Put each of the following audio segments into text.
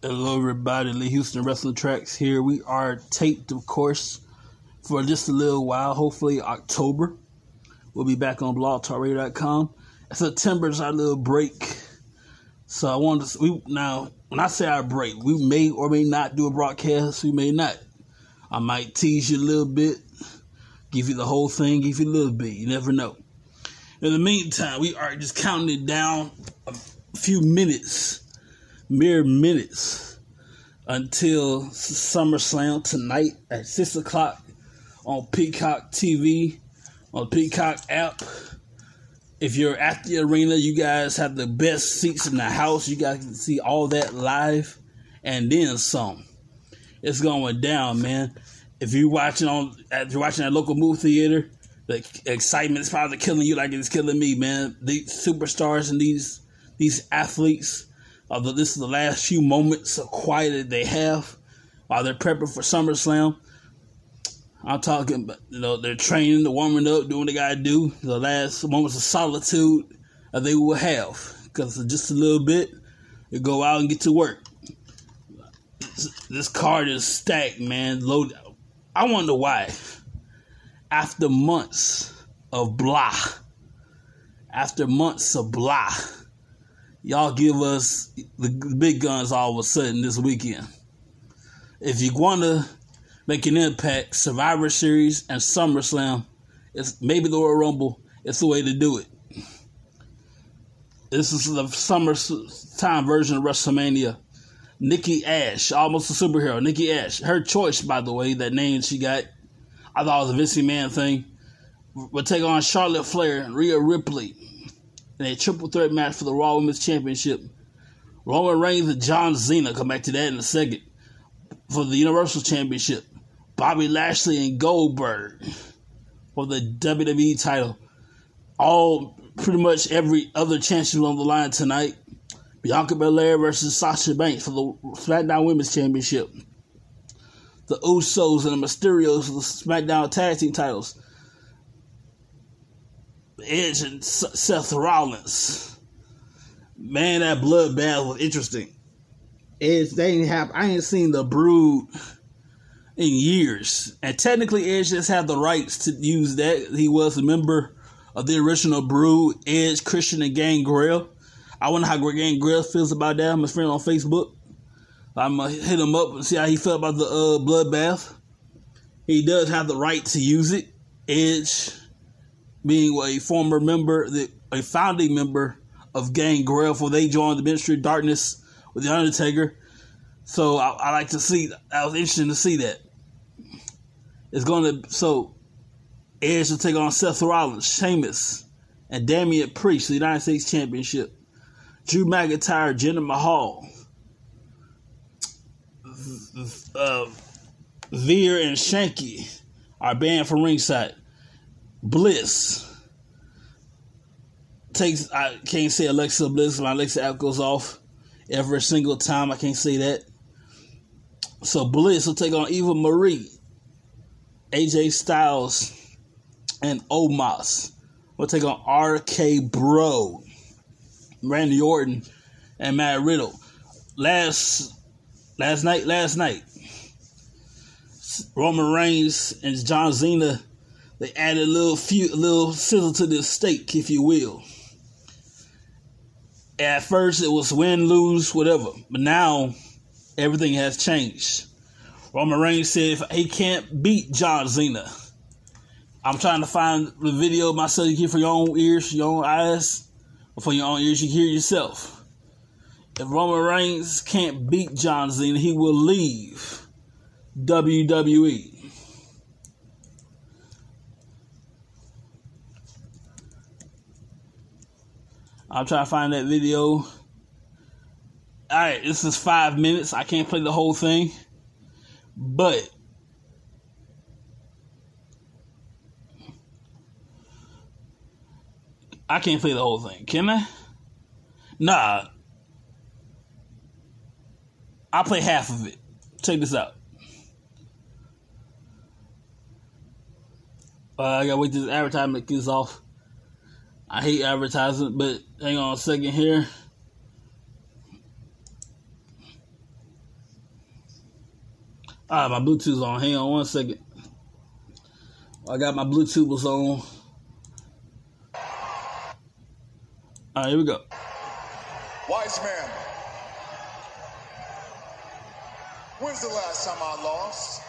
Hello, everybody. Lee Houston Wrestling Tracks here. We are taped, of course, for just a little while. Hopefully, October. We'll be back on blogtalkradio.com. September is our little break. So I wanted to, we, now, when I say our break, we may or may not do a broadcast. We may not. I might tease you a little bit, give you the whole thing, give you a little bit. You never know. In the meantime, we are just counting it down a few minutes mere minutes until SummerSlam tonight at 6 o'clock on Peacock TV, on Peacock app. If you're at the arena, you guys have the best seats in the house. You guys can see all that live and then some. It's going down, man. If you're watching on, if you're watching at local movie theater, the excitement is probably killing you like it's killing me, man. These superstars and these these athletes uh, Although this is the last few moments of quiet that they have while they're prepping for SummerSlam. I'm talking, about, you know, they're training, they're warming up, doing what they gotta do. The last moments of solitude that they will have, because just a little bit, they go out and get to work. This card is stacked, man. Load. I wonder why. After months of blah, after months of blah y'all give us the big guns all of a sudden this weekend. If you want to make an impact, Survivor Series and SummerSlam, it's maybe the Royal Rumble. It's the way to do it. This is the summertime version of WrestleMania. Nikki Ash, almost a superhero. Nikki Ash, her choice, by the way, that name she got. I thought it was a Vince Man thing. Would take on Charlotte Flair and Rhea Ripley in a triple threat match for the Raw Women's Championship. Roman Reigns and John Cena, come back to that in a second, for the Universal Championship. Bobby Lashley and Goldberg for the WWE title. All pretty much every other championship on the line tonight. Bianca Belair versus Sasha Banks for the SmackDown Women's Championship. The Usos and the Mysterios for the SmackDown Tag Team titles. Edge and Seth Rollins. Man, that bloodbath was interesting. Edge, they have. I ain't seen the Brood in years, and technically, Edge just had the rights to use that. He was a member of the original Brood. Edge, Christian, and Gangrel. I wonder how Greg Gangrel feels about that. I'm a friend on Facebook. I'm gonna hit him up and see how he felt about the uh, bloodbath. He does have the right to use it. Edge being a former member, a founding member of Gang Gangrel, for they joined the Ministry of Darkness with the Undertaker. So I, I like to see. I was interested to see that. It's going to so Edge will take on Seth Rollins, Sheamus, and Damian Priest, the United States Championship. Drew McIntyre, Jinder Mahal, uh, Veer and Shanky are banned from ringside. Bliss takes. I can't say Alexa Bliss. My Alexa app goes off every single time. I can't say that. So Bliss will take on Eva Marie, AJ Styles, and Omos. We'll take on RK Bro, Randy Orton, and Matt Riddle. Last last night, last night, Roman Reigns and John Cena they added a little few, a little sizzle to this steak, if you will. At first, it was win, lose, whatever, but now everything has changed. Roman Reigns said if he can't beat John Cena. I'm trying to find the video myself. You hear for your own ears, your own eyes, for your own ears, you hear yourself. If Roman Reigns can't beat John Cena, he will leave WWE. I'll try to find that video. Alright, this is five minutes. I can't play the whole thing. But I can't play the whole thing, can I? Nah. I'll play half of it. Check this out. Uh, I gotta wait this advertisement gets off. I hate advertising, but hang on a second here. Ah, my Bluetooth's on. Hang on one second. I got my Bluetooth was on. All right, here we go. Wise man, when's the last time I lost?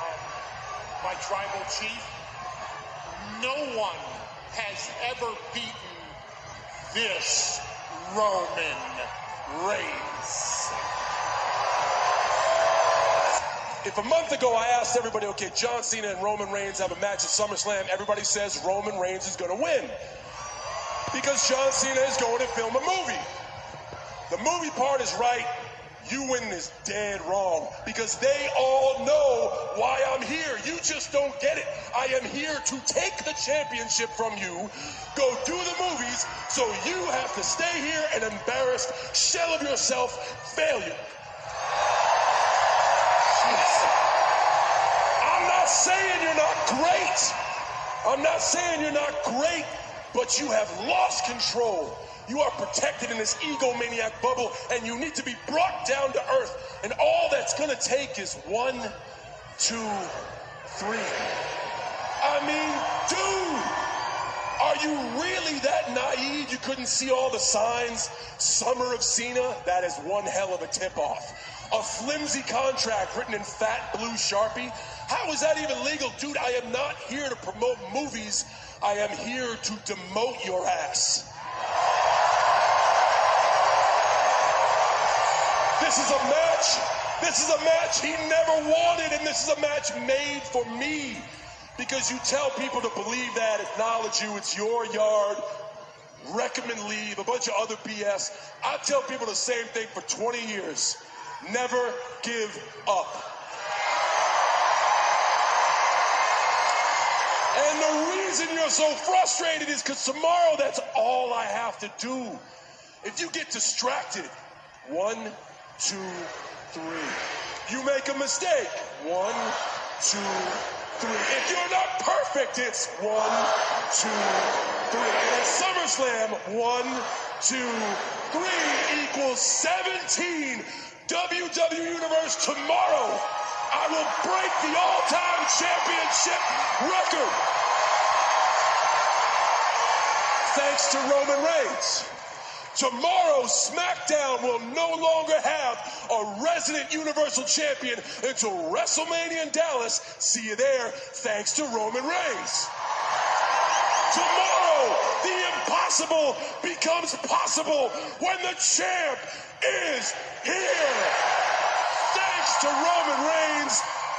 Um, my tribal chief, no one has ever beaten this Roman Reigns. If a month ago I asked everybody, okay, John Cena and Roman Reigns have a match at SummerSlam, everybody says Roman Reigns is going to win. Because John Cena is going to film a movie. The movie part is right. You win is dead wrong because they all know why I'm here. You just don't get it. I am here to take the championship from you, go do the movies, so you have to stay here and embarrassed shell of yourself failure. I'm not saying you're not great. I'm not saying you're not great, but you have lost control. You are protected in this egomaniac bubble, and you need to be brought down to earth. And all that's going to take is one, two, three. I mean, dude, are you really that naive you couldn't see all the signs? Summer of Cena, that is one hell of a tip off. A flimsy contract written in fat blue Sharpie. How is that even legal? Dude, I am not here to promote movies. I am here to demote your ass. This is a match. This is a match he never wanted, and this is a match made for me. Because you tell people to believe that, acknowledge you, it's your yard, recommend leave, a bunch of other BS. I tell people the same thing for 20 years. Never give up. And the reason you're so frustrated is because tomorrow that's all I have to do. If you get distracted, one, two, three. You make a mistake. One, two, three. If you're not perfect, it's one, two, three. And at SummerSlam, one, two, three equals 17. WWE Universe tomorrow. I will break the all-time championship record. Thanks to Roman Reigns. Tomorrow, SmackDown will no longer have a resident Universal Champion until WrestleMania in Dallas. See you there, thanks to Roman Reigns. Tomorrow, the impossible becomes possible when the champ is here. Thanks to Roman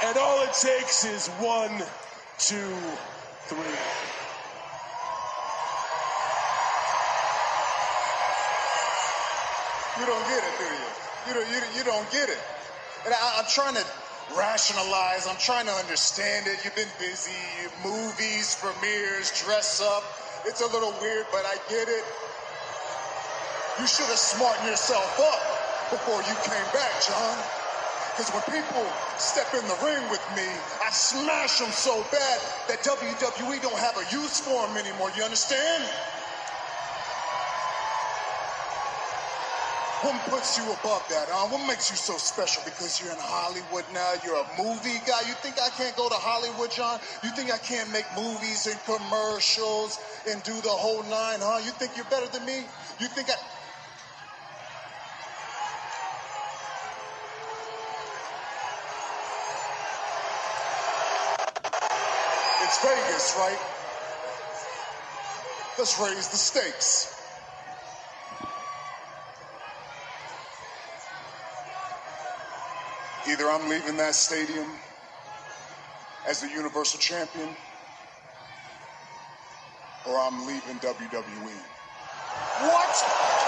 and all it takes is one, two, three. You don't get it, do you? You don't, you, you don't get it. And I, I'm trying to rationalize. I'm trying to understand it. You've been busy. Movies, premieres, dress up. It's a little weird, but I get it. You should have smartened yourself up before you came back, John. Because when people step in the ring with me, I smash them so bad that WWE don't have a use for them anymore. You understand? What puts you above that, huh? What makes you so special? Because you're in Hollywood now, you're a movie guy. You think I can't go to Hollywood, John? You think I can't make movies and commercials and do the whole nine, huh? You think you're better than me? You think I. Vegas, right? Let's raise the stakes. Either I'm leaving that stadium as the Universal Champion, or I'm leaving WWE. What?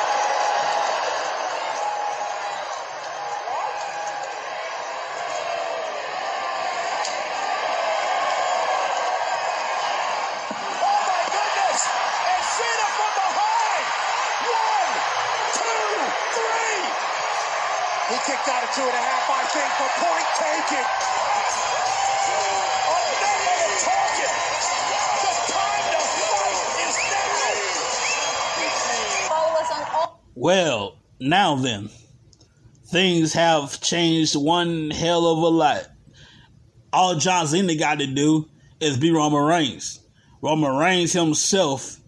kicked out of two and a half, I think, but point taken. Well, now then, things have changed one hell of a lot. All John Cena got to do is be Roman Reigns. Roman Reigns himself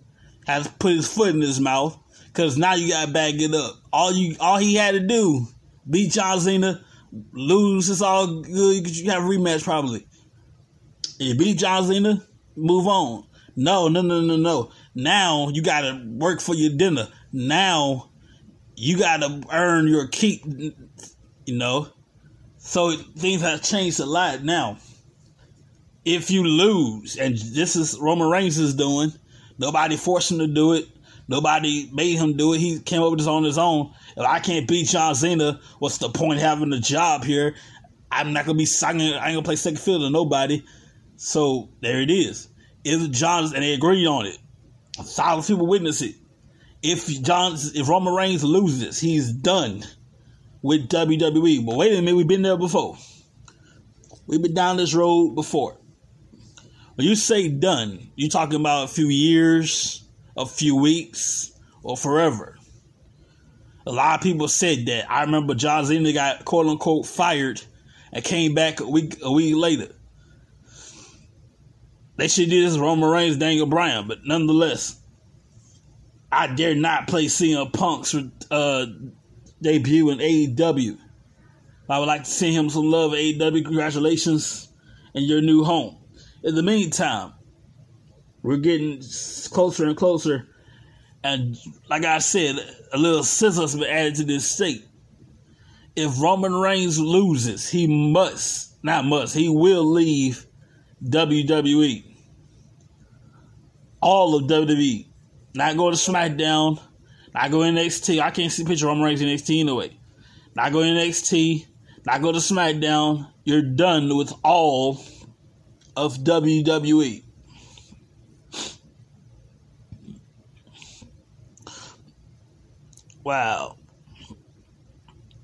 has put his foot in his mouth because now you got to back it up. All you, all he had to do beat John Cena, lose. It's all good. You have a rematch probably. You beat John Cena, move on. No, no, no, no, no. Now you got to work for your dinner. Now you got to earn your keep. You know, so things have changed a lot now. If you lose, and this is Roman Reigns is doing, nobody forced him to do it. Nobody made him do it. He came up with this on his own. If I can't beat John Cena, what's the point having a job here? I'm not gonna be singing. I ain't gonna play second fiddle to nobody. So there it is. If John and they agreed on it, a thousand people witness it. If John, if Roman Reigns loses, he's done with WWE. But wait a minute, we've been there before. We've been down this road before. When you say done, you talking about a few years, a few weeks, or forever. A lot of people said that. I remember John Cena got quote unquote fired and came back a week a week later. They should do this Roman Reigns, Daniel Bryan, but nonetheless, I dare not play CM Punk's uh, debut in AEW. I would like to send him some love, AEW. Congratulations in your new home. In the meantime, we're getting closer and closer. And like I said, a little sizzle's been added to this state. If Roman Reigns loses, he must, not must, he will leave WWE. All of WWE. Not go to SmackDown. Not go to NXT. I can't see picture Roman Reigns in NXT anyway. Not go NXT. Not go to SmackDown. You're done with all of WWE. Wow.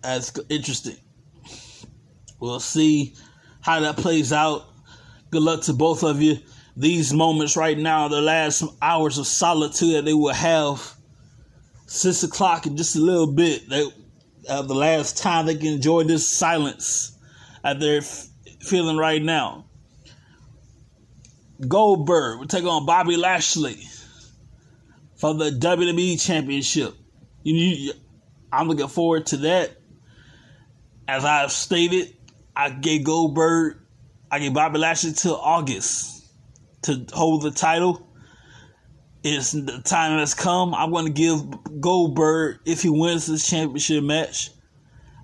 That's interesting. We'll see how that plays out. Good luck to both of you. These moments right now, the last hours of solitude that they will have, six o'clock and just a little bit, they uh, the last time they can enjoy this silence that they're f- feeling right now. Goldberg will take on Bobby Lashley for the WWE Championship. You, you, I'm looking forward to that. As I've stated, I gave Goldberg, I gave Bobby Lashley till August to hold the title. It's the time has come. I'm going to give Goldberg, if he wins this championship match,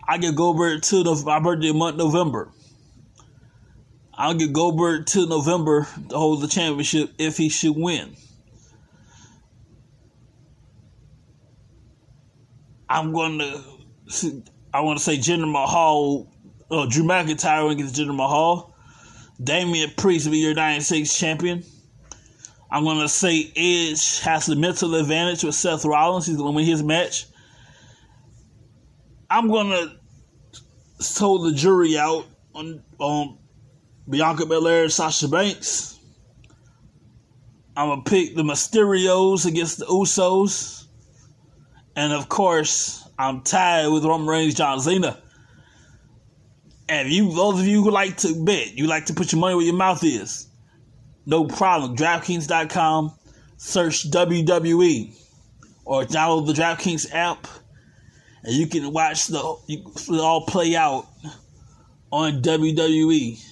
I give Goldberg to the, my birthday month, November. I'll give Goldberg to November to hold the championship if he should win. I'm going to, I want to say Jinder Mahal, uh, Drew McIntyre against Jinder Mahal. Damian Priest will be your United States champion. I'm going to say Edge has the mental advantage with Seth Rollins. He's going to win his match. I'm going to throw the jury out on, on Bianca Belair and Sasha Banks. I'm going to pick the Mysterios against the Usos. And of course, I'm tied with Roman Reigns, John Cena. And you, those of you who like to bet, you like to put your money where your mouth is, no problem. DraftKings.com, search WWE, or download the DraftKings app, and you can watch the you, all play out on WWE.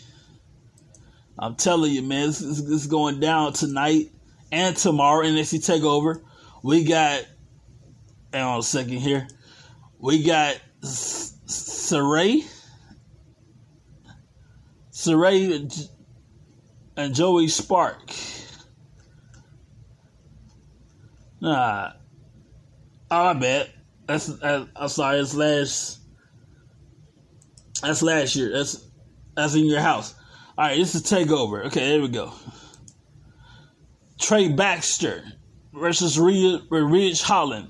I'm telling you, man, this, this is going down tonight and tomorrow NXT Takeover. We got, hang on a second here, we got Saray. Saray and Joey Spark. Nah. Oh, I bet. That's, that's I'm sorry, it's last that's last year. That's that's in your house. Alright, this is takeover. Okay, there we go. Trey Baxter versus Ridge Holland.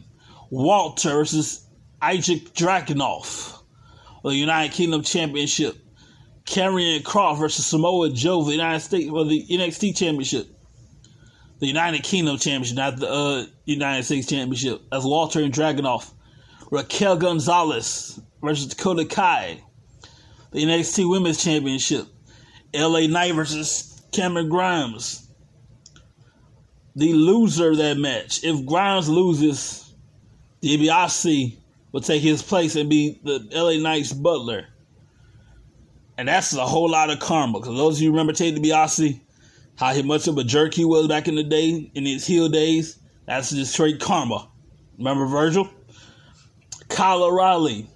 Walter versus Isaac Dragunov. The United Kingdom Championship. Karrion Kross versus Samoa Joe the United States for the NXT Championship. The United Kingdom Championship, not the uh, United States Championship. As Walter and Dragunov. Raquel Gonzalez versus Dakota Kai. The NXT Women's Championship. LA Knight versus Cameron Grimes. The loser of that match. If Grimes loses, DiBiase will take his place and be the LA Knights butler. And that's a whole lot of karma. Because those of you remember Ted DiBiase, how much of a jerk he was back in the day, in his heel days, that's just straight karma. Remember Virgil? Kyle O'Reilly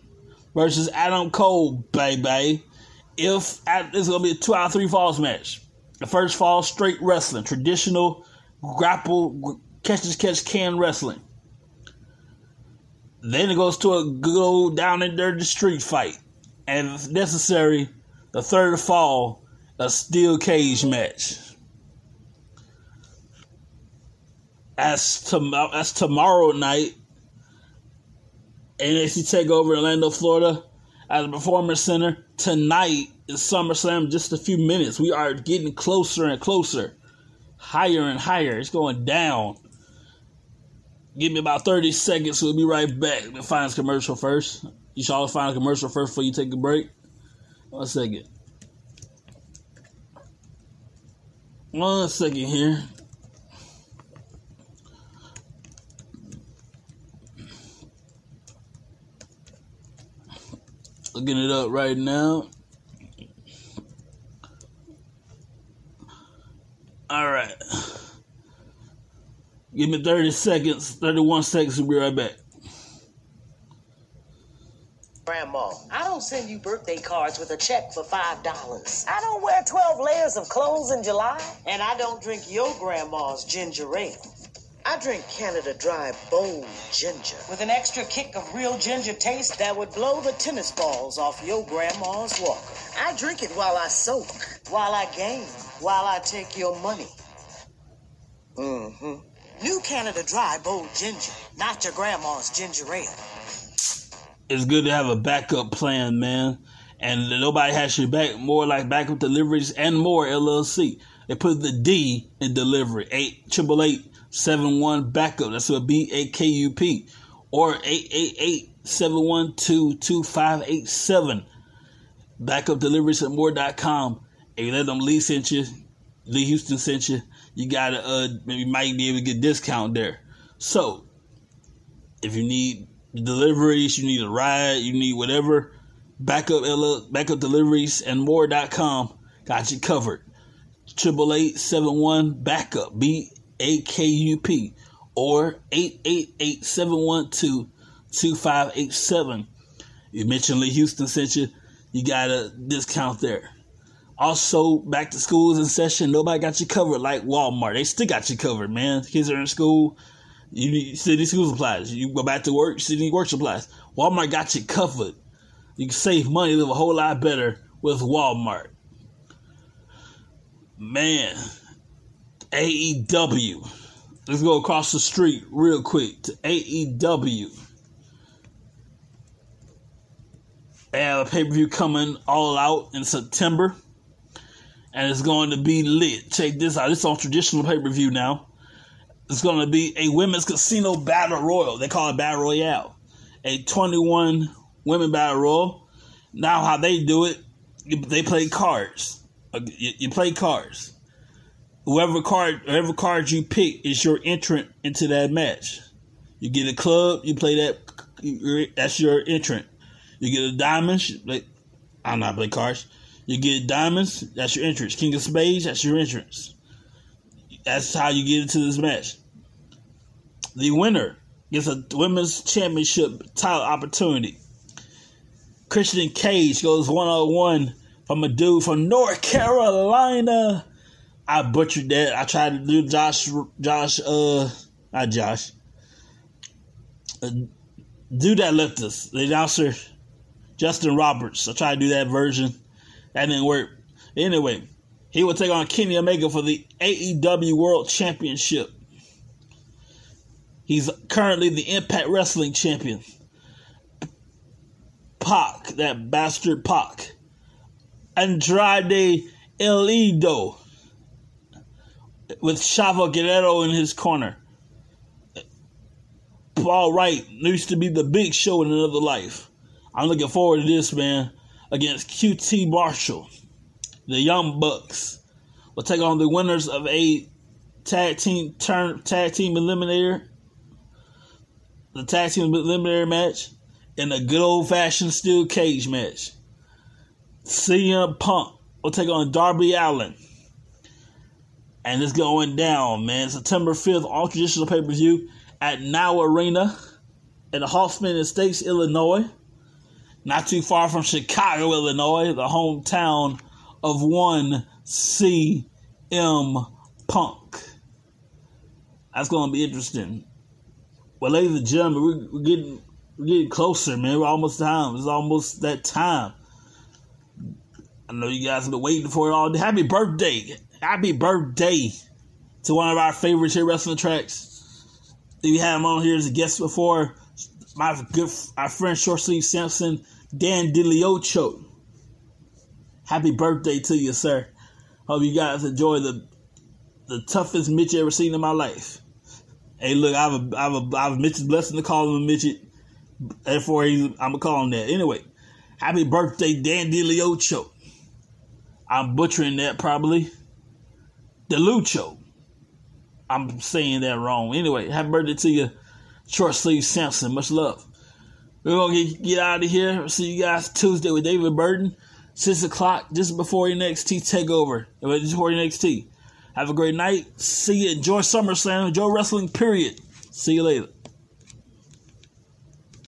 versus Adam Cole, baby. If it's gonna be a two out of three falls match. The first fall, straight wrestling, traditional grapple, catch as catch can wrestling. Then it goes to a good old down and dirty street fight. And if necessary, the third fall, a steel cage match. As, to, as tomorrow night, NXT Takeover Orlando, Florida, at the Performance Center. Tonight is SummerSlam. Just a few minutes. We are getting closer and closer, higher and higher. It's going down. Give me about 30 seconds. We'll be right back. The finds commercial first. You should always find a commercial first before you take a break. One second. One second here. Looking it up right now. All right. Give me 30 seconds, 31 seconds, we'll be right back. Grandma, I don't send you birthday cards with a check for $5. I don't wear 12 layers of clothes in July. And I don't drink your grandma's ginger ale. I drink Canada Dry Bold Ginger with an extra kick of real ginger taste that would blow the tennis balls off your grandma's walker. I drink it while I soak, while I game, while I take your money. Mm-hmm. New Canada Dry Bold Ginger, not your grandma's ginger ale. It's good to have a backup plan, man. And nobody has your back. More like backup deliveries and more LLC. They put the D in delivery. Eight triple eight seven one backup. That's what B A K U P. Or eight eight eight seven one two two five eight seven. Backup deliveries at more.com. And you let them lease sent you, Lee Houston sent you, you gotta uh you might be able to get discount there. So if you need deliveries, you need a ride, you need whatever, backup backup deliveries and more.com got you covered. Triple eight seven one backup B A K U P or eight eight eight seven one two two five eight seven. You mentioned Lee Houston sent you, you got a discount there. Also, back to schools in session. Nobody got you covered like Walmart. They still got you covered, man. Kids are in school. You need city school supplies. You go back to work, city work supplies. Walmart got you covered. You can save money, live a whole lot better with Walmart. Man, AEW. Let's go across the street real quick to AEW. They have a pay per view coming all out in September. And it's going to be lit. Check this out. It's on traditional pay per view now. It's going to be a women's casino battle royal. They call it battle royale. A 21 women battle royal. Now, how they do it, they play cards. Uh, you play cards. Whoever card, whoever card you pick is your entrant into that match. You get a club, you play that. That's your entrant. You get a diamond. Like, I'm not play cards. You get diamonds. That's your entrance. King of Spades. That's your entrance. That's how you get into this match. The winner gets a women's championship title opportunity. Christian Cage goes one on one from a dude from North Carolina. I butchered that. I tried to do Josh, Josh, uh, not Josh. Uh, dude that left us, the announcer, Justin Roberts. I tried to do that version. That didn't work. Anyway, he will take on Kenny Omega for the AEW World Championship. He's currently the Impact Wrestling Champion. Pac, that bastard Pac. Andrade El Idolo with Chavo Guerrero in his corner. Paul Wight used to be the big show in another life. I'm looking forward to this, man, against QT Marshall. The Young Bucks will take on the winners of a tag team turn tag team eliminator. The tag team eliminator match in a good old fashioned steel cage match. CM Punk will take on Darby Allin. And it's going down, man. September 5th, all traditional pay per view at Now Arena in Hoffman Estates, Illinois. Not too far from Chicago, Illinois, the hometown of one CM Punk. That's going to be interesting. Well, ladies and gentlemen, we're, we're getting we're getting closer, man. We're almost time. It's almost that time. I know you guys have been waiting for it all day. Happy birthday. Happy birthday to one of our favorites here, Wrestling Tracks. We had him on here as a guest before. My good, our friend Short Sleeve Sampson, Dan DiLiocho. Happy birthday to you, sir. Hope you guys enjoy the the toughest midget ever seen in my life. Hey, look, I have a, I have a, I have midget's blessing to call him a midget. Therefore, I'm gonna call him that. Anyway, happy birthday, Dan DiLiocho. I'm butchering that probably. DeLucho. I'm saying that wrong. Anyway, happy birthday to you, short sleeve Samson. Much love. We're gonna get, get out of here. See you guys Tuesday with David Burton, six o'clock, just before your NXT takeover. Just before NXT. Have a great night. See you. Enjoy SummerSlam. Enjoy wrestling. Period. See you later.